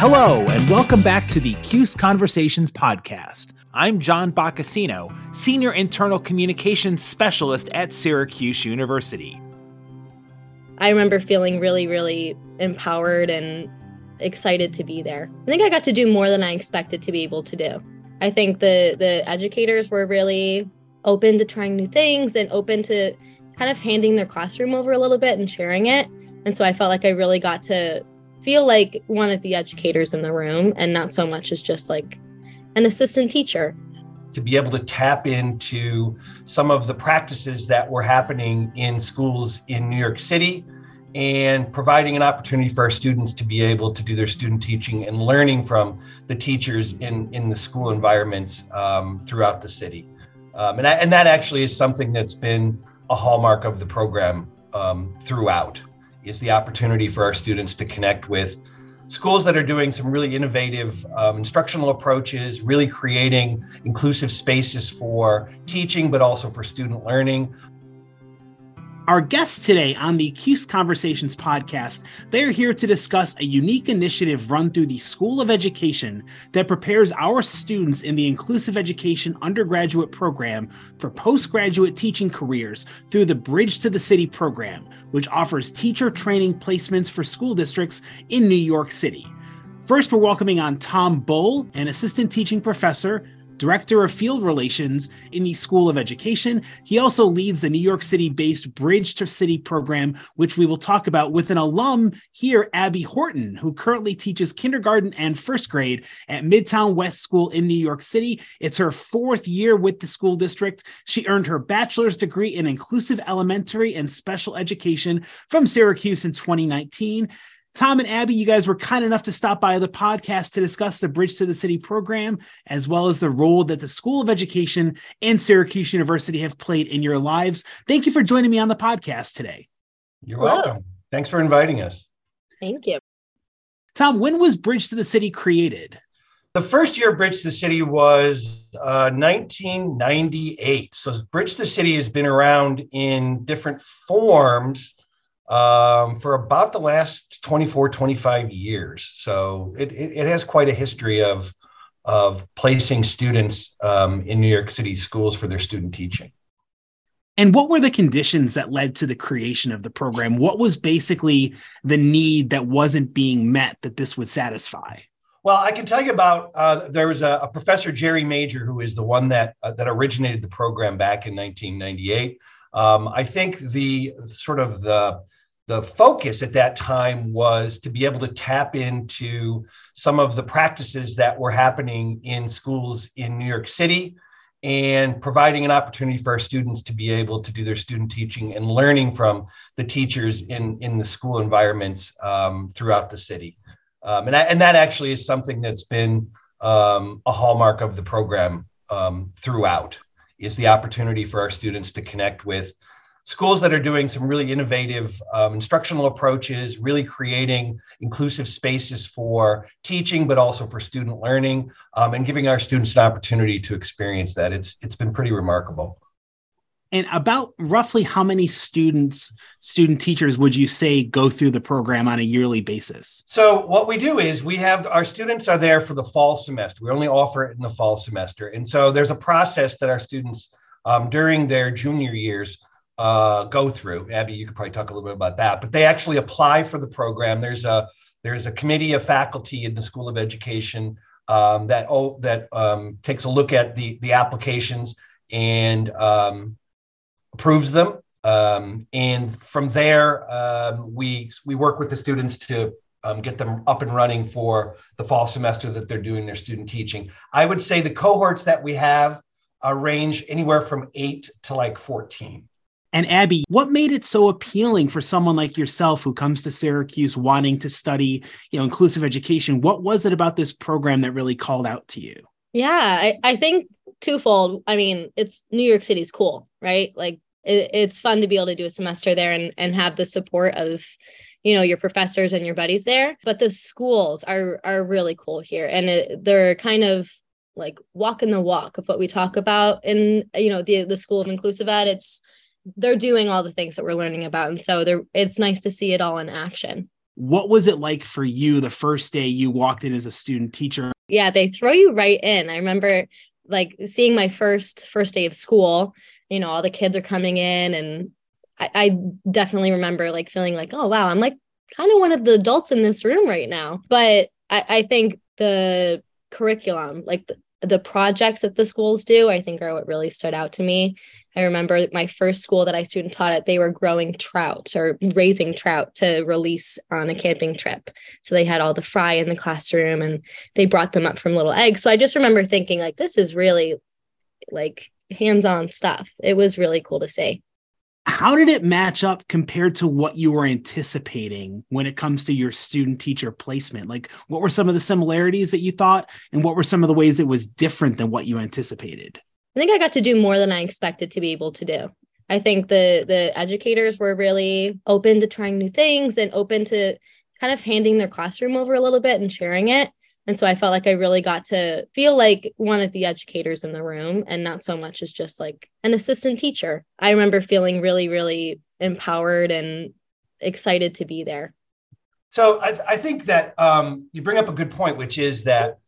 Hello, and welcome back to the CUSE Conversations podcast. I'm John Boccacino, Senior Internal Communications Specialist at Syracuse University. I remember feeling really, really empowered and excited to be there. I think I got to do more than I expected to be able to do. I think the the educators were really open to trying new things and open to kind of handing their classroom over a little bit and sharing it. And so I felt like I really got to feel like one of the educators in the room and not so much as just like an assistant teacher. To be able to tap into some of the practices that were happening in schools in New York City and providing an opportunity for our students to be able to do their student teaching and learning from the teachers in, in the school environments um, throughout the city. Um, and, and that actually is something that's been a hallmark of the program um, throughout is the opportunity for our students to connect with schools that are doing some really innovative um, instructional approaches, really creating inclusive spaces for teaching, but also for student learning. Our guests today on the CUSE Conversations podcast, they are here to discuss a unique initiative run through the School of Education that prepares our students in the Inclusive Education undergraduate program for postgraduate teaching careers through the Bridge to the City program, which offers teacher training placements for school districts in New York City. First, we're welcoming on Tom Bull, an assistant teaching professor Director of Field Relations in the School of Education. He also leads the New York City based Bridge to City program, which we will talk about with an alum here, Abby Horton, who currently teaches kindergarten and first grade at Midtown West School in New York City. It's her fourth year with the school district. She earned her bachelor's degree in inclusive elementary and special education from Syracuse in 2019. Tom and Abby, you guys were kind enough to stop by the podcast to discuss the Bridge to the City program, as well as the role that the School of Education and Syracuse University have played in your lives. Thank you for joining me on the podcast today. You're welcome. Thanks for inviting us. Thank you. Tom, when was Bridge to the City created? The first year of Bridge to the City was uh, 1998. So Bridge to the City has been around in different forms um, for about the last 24, 25 years. So it, it, it has quite a history of, of placing students um, in New York City schools for their student teaching. And what were the conditions that led to the creation of the program? What was basically the need that wasn't being met that this would satisfy? Well, I can tell you about uh, there was a, a, professor Jerry Major who is the one that uh, that originated the program back in 1998. Um, I think the sort of the the focus at that time was to be able to tap into some of the practices that were happening in schools in New York City and providing an opportunity for our students to be able to do their student teaching and learning from the teachers in, in the school environments um, throughout the city. Um, and, that, and that actually is something that's been um, a hallmark of the program um, throughout is the opportunity for our students to connect with schools that are doing some really innovative um, instructional approaches, really creating inclusive spaces for teaching, but also for student learning, um, and giving our students an opportunity to experience that. It's it's been pretty remarkable. And about roughly how many students, student teachers would you say go through the program on a yearly basis? So, what we do is we have our students are there for the fall semester. We only offer it in the fall semester. And so, there's a process that our students um, during their junior years uh, go through. Abby, you could probably talk a little bit about that. But they actually apply for the program. There's a there's a committee of faculty in the School of Education um, that oh, that um, takes a look at the the applications and um, approves them. Um, and from there, um, we we work with the students to um, get them up and running for the fall semester that they're doing their student teaching. I would say the cohorts that we have uh, range anywhere from eight to like 14. And Abby, what made it so appealing for someone like yourself who comes to Syracuse wanting to study, you know, inclusive education? What was it about this program that really called out to you? Yeah, I, I think twofold. I mean, it's New York City's cool, right? Like it, it's fun to be able to do a semester there and, and have the support of, you know, your professors and your buddies there. But the schools are are really cool here. And it, they're kind of like walking the walk of what we talk about in, you know, the the School of Inclusive Ed. It's they're doing all the things that we're learning about and so they're it's nice to see it all in action What was it like for you the first day you walked in as a student teacher? Yeah, they throw you right in. I remember like seeing my first first day of school, you know, all the kids are coming in and I, I definitely remember like feeling like, oh wow, I'm like kind of one of the adults in this room right now. But I, I think the curriculum, like the, the projects that the schools do, I think are what really stood out to me. I remember my first school that I student taught at, they were growing trout or raising trout to release on a camping trip. So they had all the fry in the classroom and they brought them up from little eggs. So I just remember thinking like this is really like hands-on stuff. It was really cool to see. How did it match up compared to what you were anticipating when it comes to your student teacher placement? Like what were some of the similarities that you thought and what were some of the ways it was different than what you anticipated? I think I got to do more than I expected to be able to do. I think the the educators were really open to trying new things and open to kind of handing their classroom over a little bit and sharing it. And so I felt like I really got to feel like one of the educators in the room and not so much as just like an assistant teacher. I remember feeling really, really empowered and excited to be there. So I, th- I think that um, you bring up a good point, which is that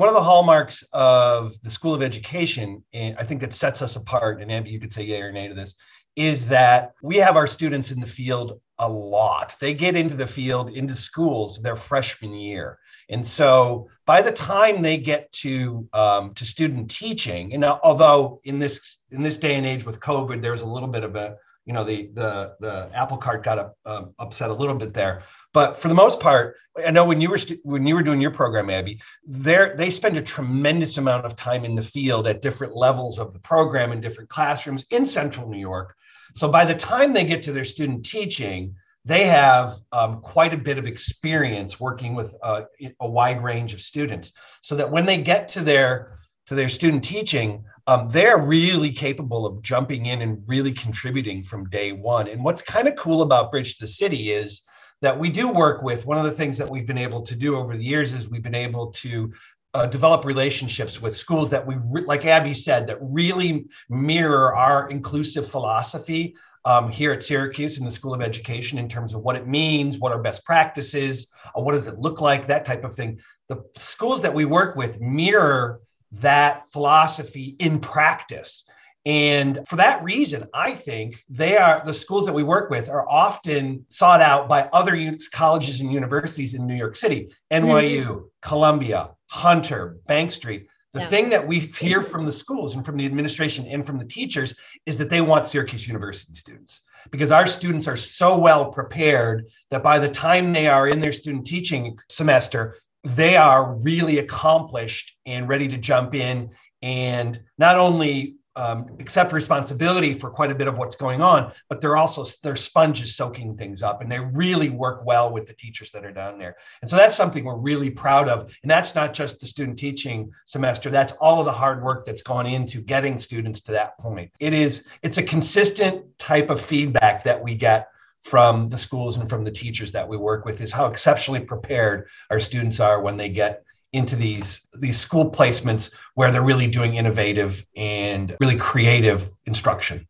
one of the hallmarks of the School of Education, and I think that sets us apart, and Abby, you could say yay or nay to this, is that we have our students in the field a lot. They get into the field, into schools their freshman year. And so by the time they get to um, to student teaching, and now, although in this in this day and age with COVID, there's a little bit of a you know the the the apple cart got up, um, upset a little bit there but for the most part, I know when you were st- when you were doing your program, Abby, they they spend a tremendous amount of time in the field at different levels of the program in different classrooms in Central New York. So by the time they get to their student teaching, they have um, quite a bit of experience working with uh, a wide range of students. So that when they get to their to their student teaching, um, they're really capable of jumping in and really contributing from day one. And what's kind of cool about Bridge to the City is that we do work with. One of the things that we've been able to do over the years is we've been able to uh, develop relationships with schools that we, re- like Abby said, that really mirror our inclusive philosophy um, here at Syracuse in the School of Education in terms of what it means, what our best practices, uh, what does it look like, that type of thing. The schools that we work with mirror that philosophy in practice. And for that reason, I think they are the schools that we work with are often sought out by other colleges and universities in New York City, NYU, mm-hmm. Columbia, Hunter, Bank Street. The yeah. thing that we hear from the schools and from the administration and from the teachers is that they want Syracuse University students because our students are so well prepared that by the time they are in their student teaching semester, they are really accomplished and ready to jump in and not only um, accept responsibility for quite a bit of what's going on, but they're also they're sponges soaking things up, and they really work well with the teachers that are down there. And so that's something we're really proud of. And that's not just the student teaching semester; that's all of the hard work that's gone into getting students to that point. It is it's a consistent type of feedback that we get from the schools and from the teachers that we work with is how exceptionally prepared our students are when they get into these these school placements where they're really doing innovative and really creative instruction.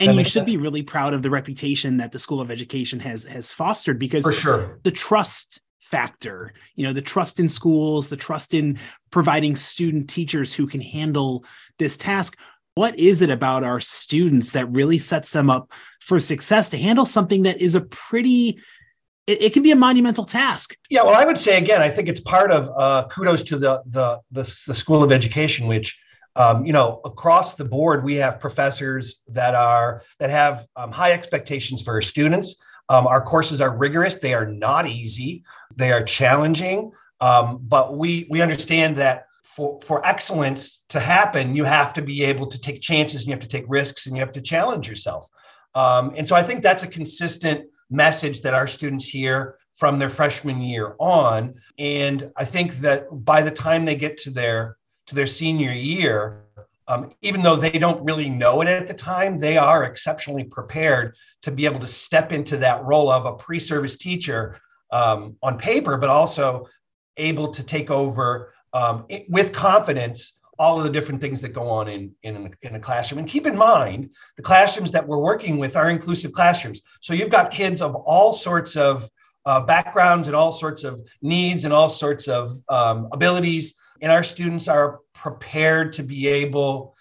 And you should sense? be really proud of the reputation that the school of education has has fostered because for sure. the trust factor you know the trust in schools the trust in providing student teachers who can handle this task. What is it about our students that really sets them up for success to handle something that is a pretty it, it, can be a monumental task. Yeah, well, I would say again, I think it's part of uh, kudos to the, the, the the School of Education, which um, you know across the board we have professors that are that have um, high expectations for our students. Um, our courses are rigorous; they are not easy. They are challenging, um, but we we understand that for, for excellence to happen, you have to be able to take chances and you have to take risks and you have to challenge yourself. Um, and so I think that's a consistent message that our students hear from their freshman year on. And I think that by the time they get to their to their senior year, um, even though they don't really know it at the time, they are exceptionally prepared to be able to step into that role of a pre-service teacher um, on paper, but also able to take over um, it, with confidence all of the different things that go on in, in, in a classroom. And keep in mind, the classrooms that we're working with are inclusive classrooms. So you've got kids of all sorts of, uh, backgrounds and all sorts of needs and all sorts of um, abilities. And our students are prepared to be able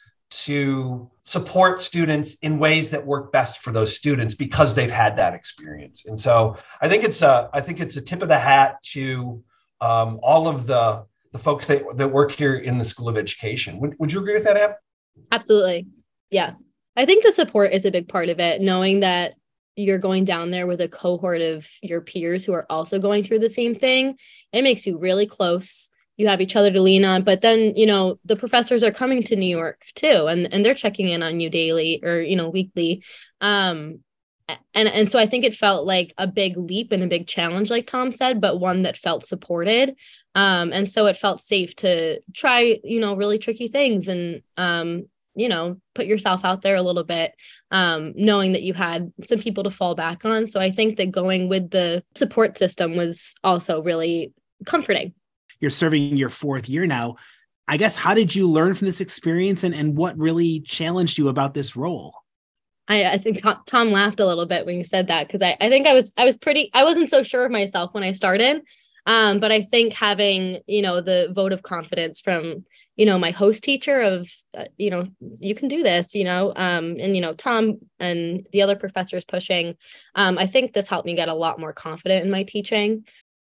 to support students in ways that work best for those students because they've had that experience. And so I think it's a I think it's a tip of the hat to um, all of the the folks that, that work here in the School of Education. Would, would you agree with that, Ab? Absolutely. Yeah. I think the support is a big part of it, knowing that you're going down there with a cohort of your peers who are also going through the same thing. It makes you really close. You have each other to lean on, but then, you know, the professors are coming to New York too, and, and they're checking in on you daily or, you know, weekly. Um, and and so I think it felt like a big leap and a big challenge, like Tom said, but one that felt supported. Um, and so it felt safe to try, you know, really tricky things and um, you know, put yourself out there a little bit, um, knowing that you had some people to fall back on. So I think that going with the support system was also really comforting. You're serving your fourth year now. I guess how did you learn from this experience and, and what really challenged you about this role? I, I think Tom, laughed a little bit when you said that because I, I think I was I was pretty I wasn't so sure of myself when I started. Um, but I think having, you know, the vote of confidence from, you know, my host teacher of, uh, you know, you can do this, you know, um, and, you know, Tom and the other professors pushing, um, I think this helped me get a lot more confident in my teaching.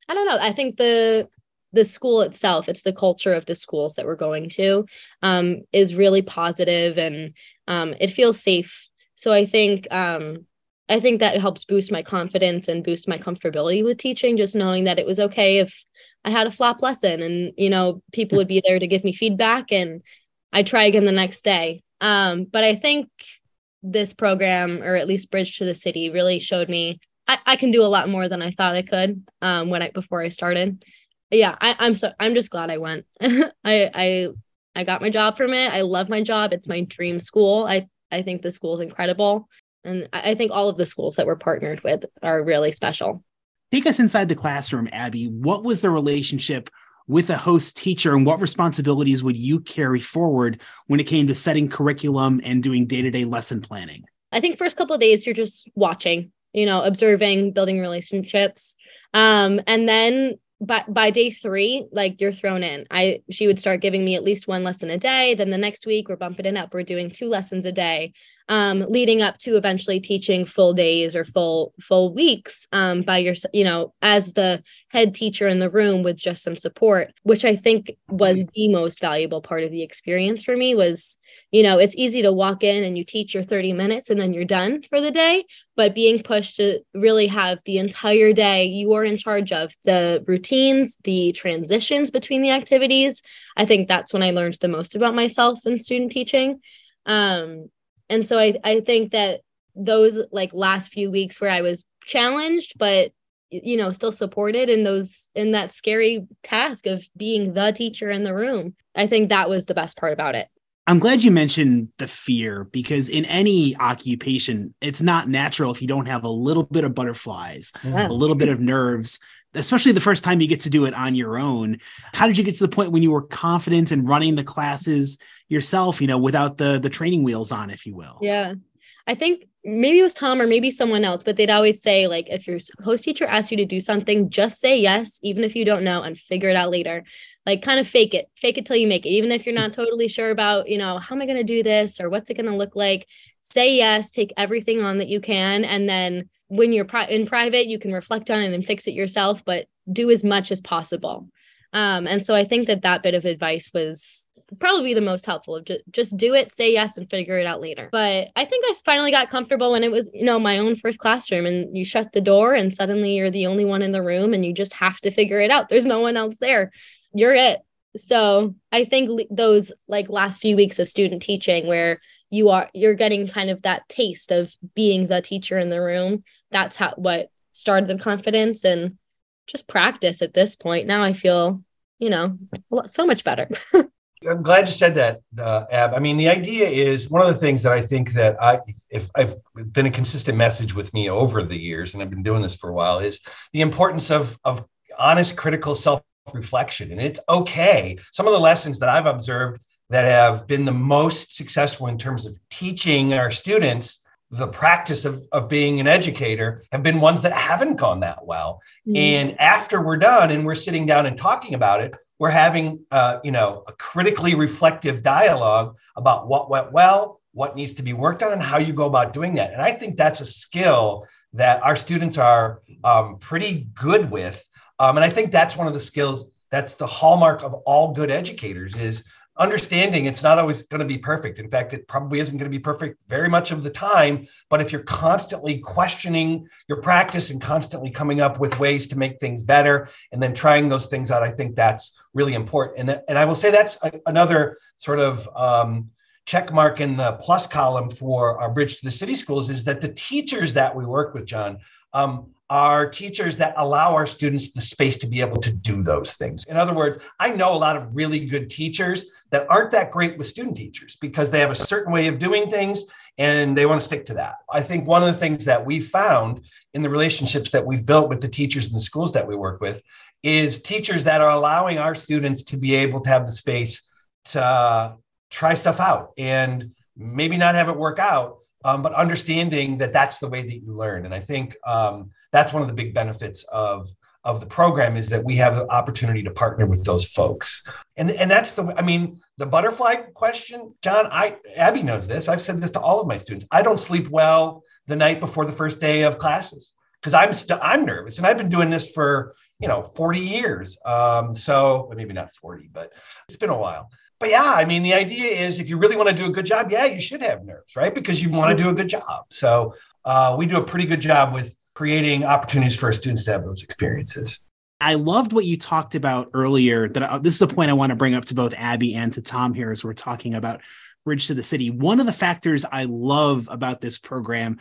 I don't know. I think the, the school itself, it's the culture of the schools that we're going to, um, is really positive and um, it feels safe. So I think um, I think that helps boost my confidence and boost my comfortability with teaching, just knowing that it was okay if I had a flop lesson and, you know, people would be there to give me feedback and I'd try again the next day. Um, but I think this program, or at least Bridge to the City, really showed me I, I can do a lot more than I thought I could um, when I before I started. Yeah, I, I'm so I'm just glad I went. I I I got my job from it. I love my job. It's my dream school. I I think the school is incredible. And I think all of the schools that we're partnered with are really special. Take us inside the classroom, Abby. What was the relationship with a host teacher and what responsibilities would you carry forward when it came to setting curriculum and doing day-to-day lesson planning? I think first couple of days you're just watching, you know, observing, building relationships. Um, and then by by day three, like you're thrown in. I she would start giving me at least one lesson a day. Then the next week we're bumping it up. We're doing two lessons a day, um, leading up to eventually teaching full days or full full weeks um, by your you know as the head teacher in the room with just some support, which I think was the most valuable part of the experience for me. Was you know it's easy to walk in and you teach your 30 minutes and then you're done for the day, but being pushed to really have the entire day you are in charge of the routines, the transitions between the activities. I think that's when I learned the most about myself in student teaching. Um, and so I, I think that those like last few weeks where I was challenged, but you know, still supported in those in that scary task of being the teacher in the room. I think that was the best part about it. I'm glad you mentioned the fear because in any occupation, it's not natural if you don't have a little bit of butterflies, yeah. a little bit of nerves, especially the first time you get to do it on your own. How did you get to the point when you were confident in running the classes yourself, you know, without the the training wheels on, if you will? Yeah. I think maybe it was Tom or maybe someone else, but they'd always say, like, if your host teacher asks you to do something, just say yes, even if you don't know, and figure it out later. Like, kind of fake it, fake it till you make it. Even if you're not totally sure about, you know, how am I going to do this or what's it going to look like? Say yes, take everything on that you can. And then when you're pri- in private, you can reflect on it and fix it yourself, but do as much as possible. Um, and so I think that that bit of advice was probably the most helpful of just, just do it say yes and figure it out later but i think i finally got comfortable when it was you know my own first classroom and you shut the door and suddenly you're the only one in the room and you just have to figure it out there's no one else there you're it. So i think those like last few weeks of student teaching where you are you're getting kind of that taste of being the teacher in the room that's how what started the confidence and just practice at this point. Now i feel you know so much better. I'm glad you said that, uh, Ab. I mean, the idea is one of the things that I think that I, if I've been a consistent message with me over the years, and I've been doing this for a while, is the importance of of honest, critical self reflection. And it's okay. Some of the lessons that I've observed that have been the most successful in terms of teaching our students the practice of, of being an educator have been ones that haven't gone that well. Mm-hmm. And after we're done and we're sitting down and talking about it, we're having uh, you know a critically reflective dialogue about what went well, what needs to be worked on, and how you go about doing that. And I think that's a skill that our students are um, pretty good with. Um, and I think that's one of the skills that's the hallmark of all good educators is understanding it's not always going to be perfect. In fact, it probably isn't going to be perfect very much of the time. But if you're constantly questioning your practice and constantly coming up with ways to make things better and then trying those things out, I think that's really important. And, and I will say that's a, another sort of um, check mark in the plus column for our bridge to the city schools is that the teachers that we work with, John, um, are teachers that allow our students the space to be able to do those things. In other words, I know a lot of really good teachers that aren't that great with student teachers because they have a certain way of doing things and they want to stick to that. I think one of the things that we found in the relationships that we've built with the teachers in the schools that we work with is teachers that are allowing our students to be able to have the space to try stuff out and maybe not have it work out, um, but understanding that that's the way that you learn. And I think um, that's one of the big benefits of of the program is that we have the opportunity to partner with those folks. And and that's the I mean the butterfly question, John. I Abby knows this. I've said this to all of my students. I don't sleep well the night before the first day of classes because I'm still I'm nervous, and I've been doing this for you know 40 years. Um, so well, maybe not 40, but it's been a while but yeah, I mean, the idea is if you really want to do a good job, yeah, you should have nerves, right? Because you want to do a good job. So uh, we do a pretty good job with creating opportunities for our students to have those experiences. I loved what you talked about earlier. That I, this is a point I want to bring up to both Abby and to Tom here as we're talking about Bridge to the City. One of the factors I love about this program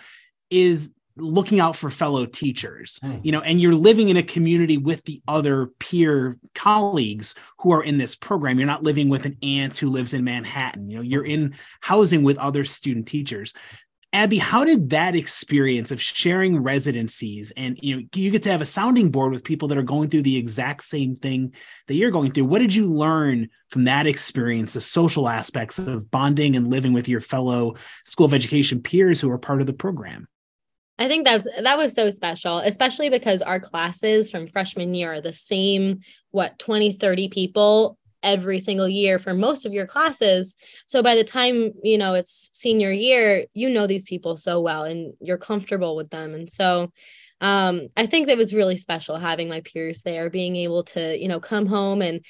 is looking out for fellow teachers mm. you know and you're living in a community with the other peer colleagues who are in this program. You're not living with an aunt who lives in manhattan you know you're in housing with other student teachers. Abby how did that experience of sharing residencies and you know you get to have a sounding board with people that are going through the exact same thing that you're going through. What did you learn from that experience the social aspects of bonding and living with your fellow school of education peers who are part of the program I think that's that was so special, especially because our classes from freshman year are the same, what, 20, 30 people every single year for most of your classes. So by the time, you know, it's senior year, you know these people so well and you're comfortable with them. And so um, I think that was really special having my peers there, being able to, you know, come home and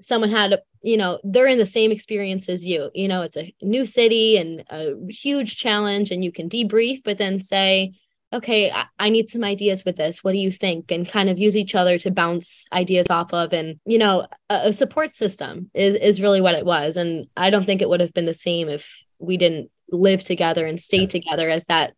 someone had you know they're in the same experience as you you know it's a new city and a huge challenge and you can debrief but then say okay, I, I, need some ideas with this. What do you think? And kind of use each other to bounce ideas off of. And, you know, a, a support system is, is really what it was. And I don't think it would have been the same if we didn't live together and stay together as that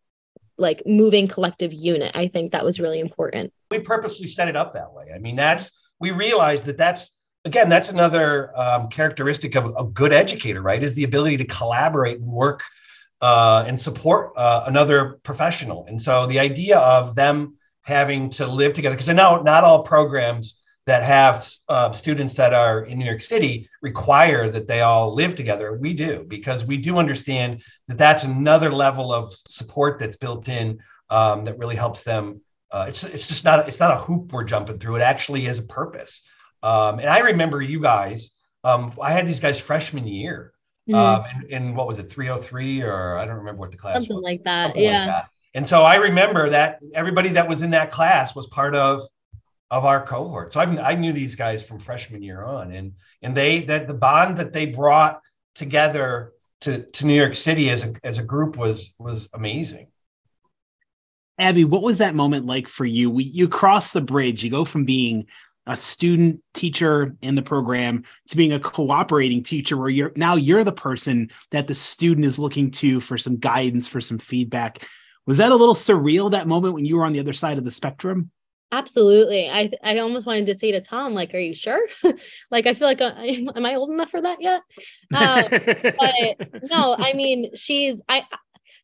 like moving collective unit. I think that was really important. We purposely set it up that way. I mean, that's, we realized that that's, again, that's another um, characteristic of a good educator, right? Is the ability to collaborate and work uh, and support uh, another professional. And so the idea of them having to live together, because I know not all programs that have uh, students that are in New York City require that they all live together. We do, because we do understand that that's another level of support that's built in um, that really helps them. Uh, it's, it's just not, it's not a hoop we're jumping through. It actually is a purpose. Um, and I remember you guys, um, I had these guys freshman year mm-hmm. um, in, in, what was it, 303 or I don't remember what the class Something was. like that. Something yeah. Like that. And so I remember that everybody that was in that class was part of of our cohort. So I've, I knew these guys from freshman year on, and and they that the bond that they brought together to, to New York City as a as a group was was amazing. Abby, what was that moment like for you? We, you cross the bridge. You go from being a student teacher in the program to being a cooperating teacher where you're now you're the person that the student is looking to for some guidance for some feedback. Was that a little surreal that moment when you were on the other side of the spectrum? Absolutely. I i almost wanted to say to tom like are you sure? Like i feel like uh, am i old enough for that yet? Uh, but no i mean she's i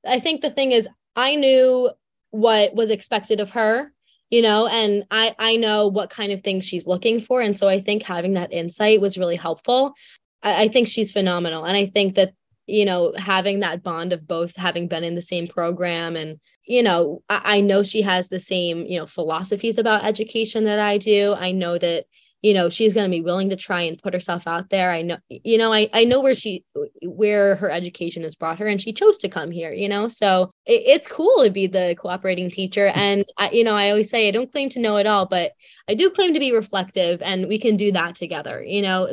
i think the thing is i knew what was expected of her you know and i i know what kind of things she's looking for. And so i think having that insight was really helpful. I, I think she's phenomenal. And i think that you know, having that bond of both having been in the same program and you know, I, I know she has the same, you know, philosophies about education that I do. I know that you know she's going to be willing to try and put herself out there. I know you know I, I know where she where her education has brought her and she chose to come here you know? So it, it's cool to be the cooperating teacher and I, you know i always say i don't claim to know it all but i do claim to be reflective and we can do that together you know?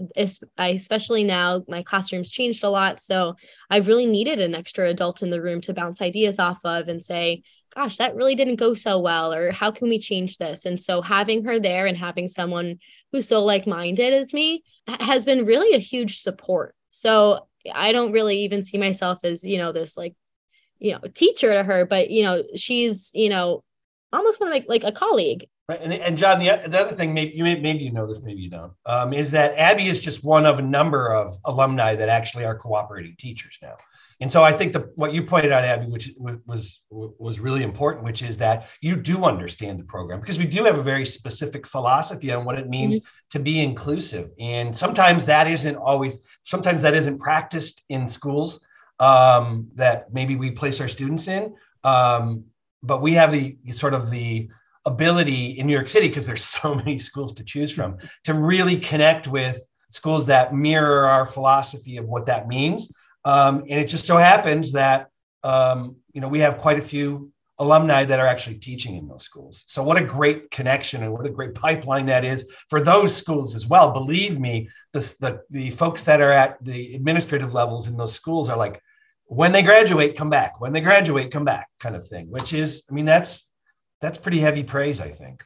Especially now my classroom's changed a lot so i've really needed an extra adult in the room to bounce ideas off of and say gosh, that really didn't go so well, or how can we change this? And so having her there and having someone who's so like minded as me has been really a huge support. So I don't really even see myself as, you know, this like, you know, teacher to her, but, you know, she's, you know, almost want to make like a colleague. Right. And, and John, the, the other thing, maybe you, may, maybe you know this, maybe you don't, um, is that Abby is just one of a number of alumni that actually are cooperating teachers now. And so I think the, what you pointed out, Abby, which was was really important, which is that you do understand the program because we do have a very specific philosophy on what it means mm-hmm. to be inclusive, and sometimes that isn't always. Sometimes that isn't practiced in schools um, that maybe we place our students in. Um, but we have the sort of the ability in New York City because there's so many schools to choose from to really connect with schools that mirror our philosophy of what that means um, and it just so happens that um, you know we have quite a few alumni that are actually teaching in those schools. So what a great connection and what a great pipeline that is for those schools as well. Believe me, the, the, the folks that are at the administrative levels in those schools are like, when they graduate, come back. When they graduate, come back, kind of thing. Which is, I mean, that's that's pretty heavy praise, I think.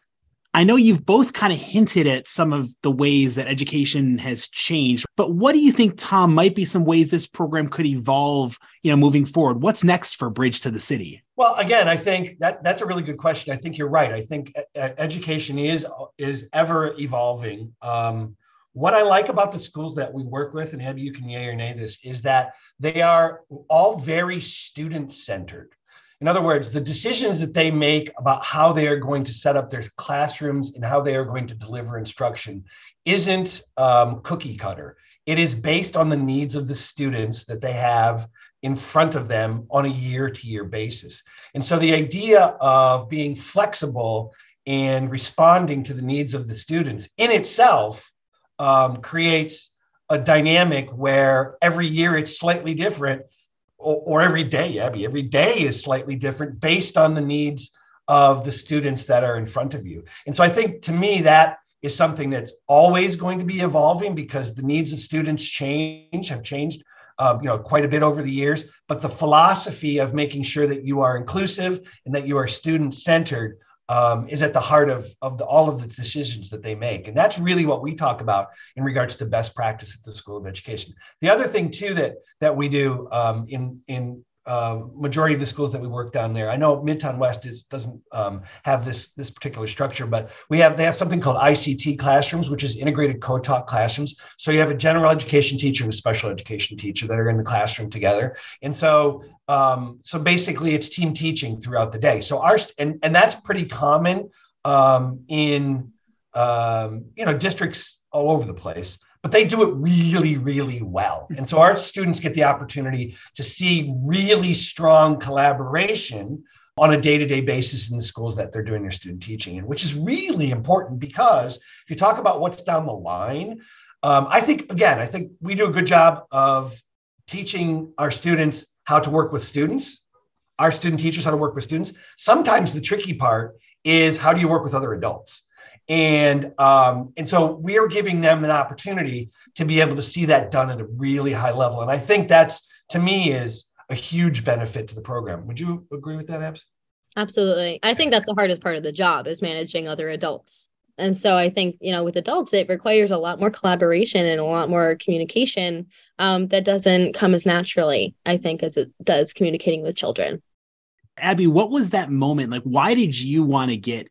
I know you've both kind of hinted at some of the ways that education has changed, but what do you think, Tom, might be some ways this program could evolve, you know, moving forward? What's next for Bridge to the City? Well, again, I think that that's a really good question. I think you're right. I think education is is ever evolving. Um, what I like about the schools that we work with, and Abby, you can yay or nay this, is that they are all very student centered. In other words, the decisions that they make about how they are going to set up their classrooms and how they are going to deliver instruction isn't um, cookie cutter. It is based on the needs of the students that they have in front of them on a year to year basis. And so the idea of being flexible and responding to the needs of the students in itself um, creates a dynamic where every year it's slightly different or, or every day, Abby, every day is slightly different based on the needs of the students that are in front of you. And so I think to me, that is something that's always going to be evolving because the needs of students change, have changed. Um, you know, quite a bit over the years, but the philosophy of making sure that you are inclusive and that you are student centered um, is at the heart of, of the, all of the decisions that they make. And that's really what we talk about in regards to best practice at the School of Education. The other thing too that that we do um, in in uh, majority of the schools that we work down there. I know Midtown West is, doesn't um, have this this particular structure, but we have they have something called ICT classrooms, which is integrated co-taught classrooms. So you have a general education teacher and a special education teacher that are in the classroom together, and so um, so basically it's team teaching throughout the day. So our and and that's pretty common um, in um, you know districts all over the place but they do it really, really well. And so our students get the opportunity to see really strong collaboration on a day-to-day basis in the schools that they're doing their student teaching in, which is really important because if you talk about what's down the line, um, I think again, I think we do a good job of teaching our students how to work with students, our student teachers how to work with students. Sometimes the tricky part is how do you work with other adults? And um, and so we are giving them an opportunity to be able to see that done at a really high level. And i think that's to me is a huge benefit to the program. Would you agree with that abs? Absolutely. I think that's the hardest part of the job is managing other adults. And so i think you know with adults it requires a lot more collaboration and a lot more communication um, that doesn't come as naturally i think as it does communicating with children. Abby what was that moment? Like why did you want to get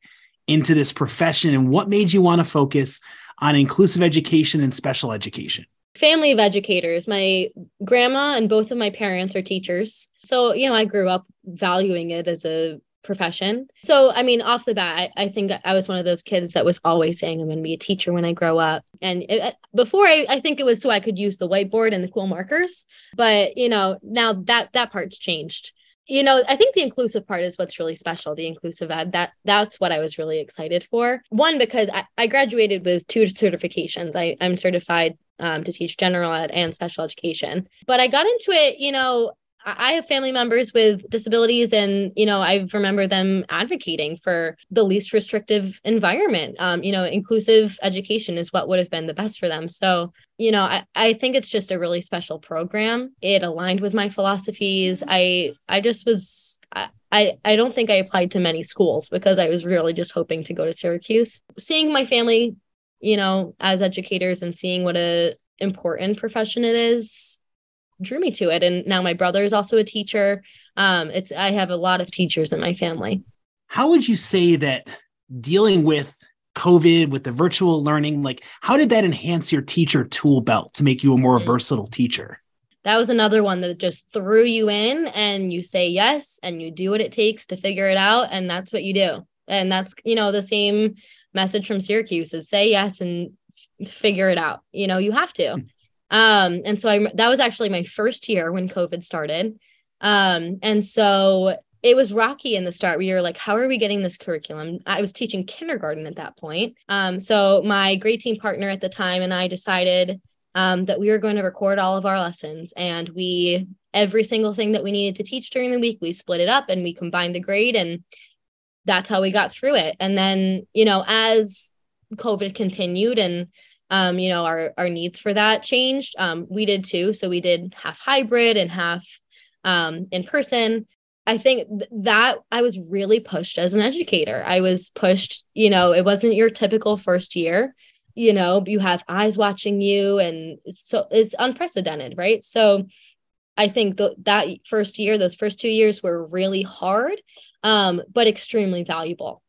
into this profession and what made you want to focus on inclusive education and special education? Family of educators. My grandma and both of my parents are teachers. So, you know, I grew up valuing it as a profession. So, I mean, off the bat, I, I, think I was one of those kids that was always saying I'm going to be a teacher when I grow up. And it, uh, before, I, I think it was so I could use the whiteboard and the cool markers. But you know, now that that part's changed. You know, I think the inclusive part is what's really special. The inclusive ed that that's what I was really excited for. One because I, I graduated with two certifications. I, I'm certified um, to teach general ed and special education. But I got into it, you know, I have family members with disabilities, and you know, I remember them advocating for the least restrictive environment. Um, you know, inclusive education is what would have been the best for them. So, you know, I, I think it's just a really special program. It aligned with my philosophies. I I just was I, I don't think I applied to many schools because I was really just hoping to go to Syracuse. Seeing my family, you know, as educators and seeing what a important profession it is drew me to it. And now my brother is also a teacher. Um, it's I have a lot of teachers in my family. How would you say that dealing with COVID, with the virtual learning, like how did that enhance your teacher tool belt to make you a more mm-hmm. versatile teacher? That was another one that just threw you in and you say yes and you do what it takes to figure it out. And that's what you do. And that's, you know, the same message from Syracuse is say yes and figure it out. You know, you have to. Um, and so I that was actually my first year when COVID started. Um, and so it was rocky in the start. We were like, how are we getting this curriculum? I was teaching kindergarten at that point. Um, so my grade team partner at the time and I decided um, that we were going to record all of our lessons and we every single thing that we needed to teach during the week we split it up and we combined the grade and that's how we got through it and then you know as covid continued and um, you know, our our needs for that changed. Um, we did too. So we did half hybrid and half um, in person. I think th- that I was really pushed as an educator. I was pushed, you know, it wasn't your typical first year. You know, you have eyes watching you, and so it's unprecedented, right? So I think th- that first year, those first two years were really hard, um, but extremely valuable.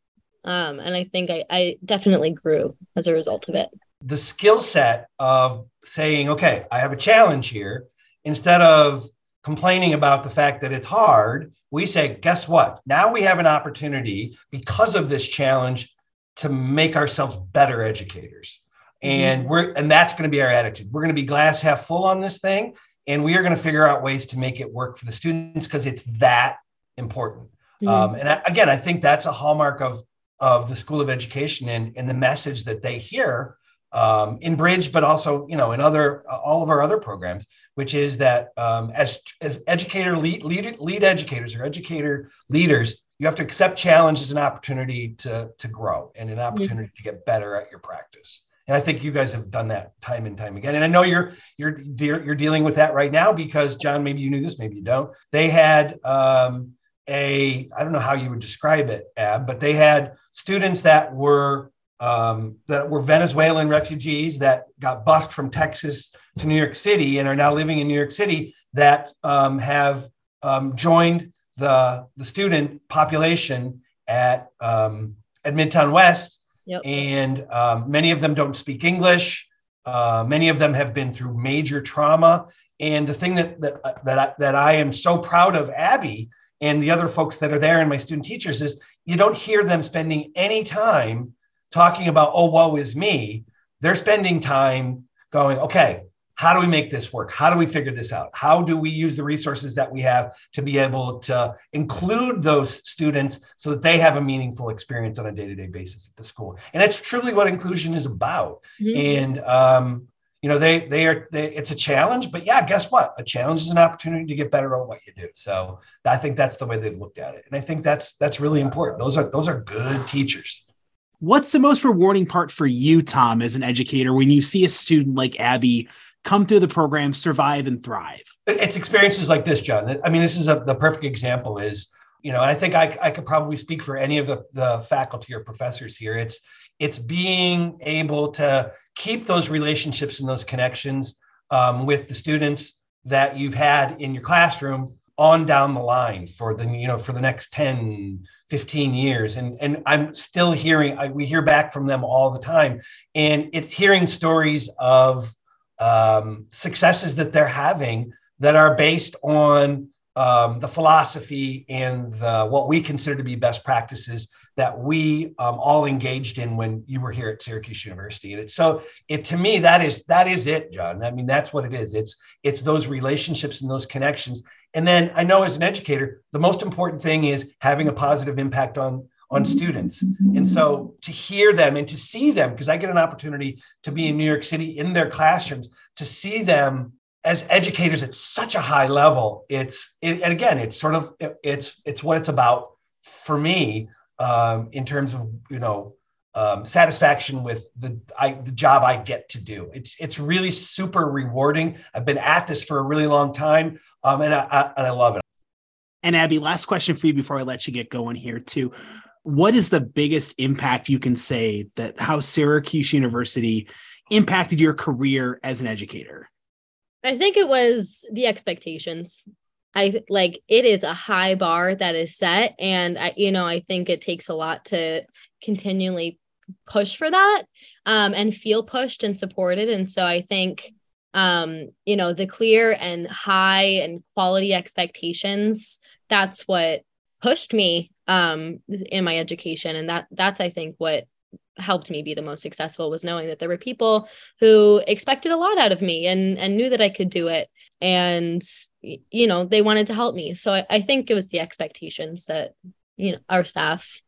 Um, and I think I, I definitely grew as a result of it the skill set of saying, okay, I have a challenge here, instead of complaining about the fact that it's hard, we say, guess what? Now we have an opportunity because of this challenge to make ourselves better educators. Mm-hmm. And we're and that's going to be our attitude. We're going to be glass half full on this thing, and we are going to figure out ways to make it work for the students because it's that important. Mm-hmm. Um, and I, again, I think that's a hallmark of of the School of Education and, and the message that they hear um, in Bridge, but also you know in other uh, all of our other programs, which is that um, as as educator lead, lead lead educators or educator leaders, you have to accept challenge as an opportunity to to grow and an opportunity mm-hmm. to get better at your practice. And I think you guys have done that time and time again. And I know you're you're you're dealing with that right now because John, maybe you knew this, maybe you don't. They had um, a I don't know how you would describe it, Ab, but they had students that were um, that were Venezuelan refugees that got bused from Texas to New York City and are now living in New York City that um, have um, joined the, the student population at, um, at Midtown West. Yep. And um, many of them don't speak English. Uh, many of them have been through major trauma. And the thing that, that, that, I, that I am so proud of Abby and the other folks that are there and my student teachers is you don't hear them spending any time talking about, oh, woe is me. They're spending time going, okay, how do we make this work? How do we figure this out? How do we use the resources that we have to be able to include those students so that they have a meaningful experience on a day to day basis at the school? And that's truly what inclusion is about. Mm-hmm. And, um, you know, they, they are, they, it's a challenge, but yeah, guess what? A challenge is an opportunity to get better at what you do. So I think that's the way they've looked at it. And I think that's, that's really important. Those are, those are good teachers. What's the most rewarding part for you, Tom, as an educator, when you see a student like Abby come through the program, survive, and thrive? It's experiences like this, John. I mean, this is a, the perfect example. Is you know, I think I, I could probably speak for any of the, the faculty or professors here. It's it's being able to keep those relationships and those connections um, with the students that you've had in your classroom on down the line for the you know for the next 10 15 years and and i'm still hearing I, we hear back from them all the time and it's hearing stories of um, successes that they're having that are based on um, the philosophy and the, what we consider to be best practices that we um, all engaged in when you were here at Syracuse University. And it's so it to me that is that is it, John. I mean that's what it is. It's it's those relationships and those connections. And then I know as an educator, the most important thing is having a positive impact on on students. And so to hear them and to see them, because I get an opportunity to be in New York City in their classrooms, to see them as educators at such a high level, it's it, and again, it's sort of it, it's it's what it's about for me um, in terms of you know um, satisfaction with the I, the job I get to do. It's it's really super rewarding. I've been at this for a really long time, um, and I, I and I love it. And Abby, last question for you before I let you get going here too what is the biggest impact you can say that how Syracuse University impacted your career as an educator? I think it was the expectations. I like it is a high bar that is set and I you know I think it takes a lot to continually push for that um, and feel pushed and supported and so I think um, you know the clear and high and quality expectations that's what pushed me um, in my education. And that that's i think what helped me be the most successful was knowing that there were people who expected a lot out of me and and knew that i could do it. And you know they wanted to help me. So I, I think it was the expectations that you know our staff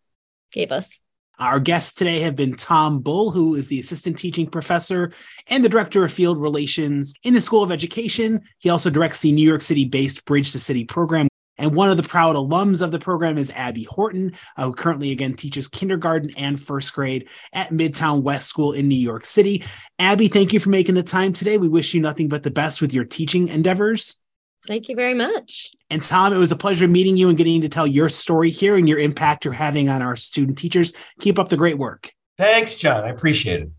gave us our guests today have been Tom Bull, who is the assistant teaching professor and the director of field relations in the School of Education. He also directs the New York City based Bridge to City program and one of the proud alums of the program is Abby Horton, uh, who currently again teaches kindergarten and first grade at Midtown West School in New York City. Abby, thank you for making the time today. We wish you nothing but the best with your teaching endeavors. Thank you very much. And Tom, it was a pleasure meeting you and getting to tell your story here and your impact you're having on our student teachers. Keep up the great work. Thanks, John. I appreciate it.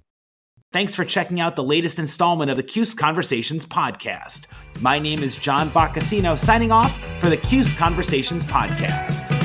Thanks for checking out the latest installment of the CUSE Conversations podcast. My name is John Boccacino, signing off for the CUSE Conversations podcast.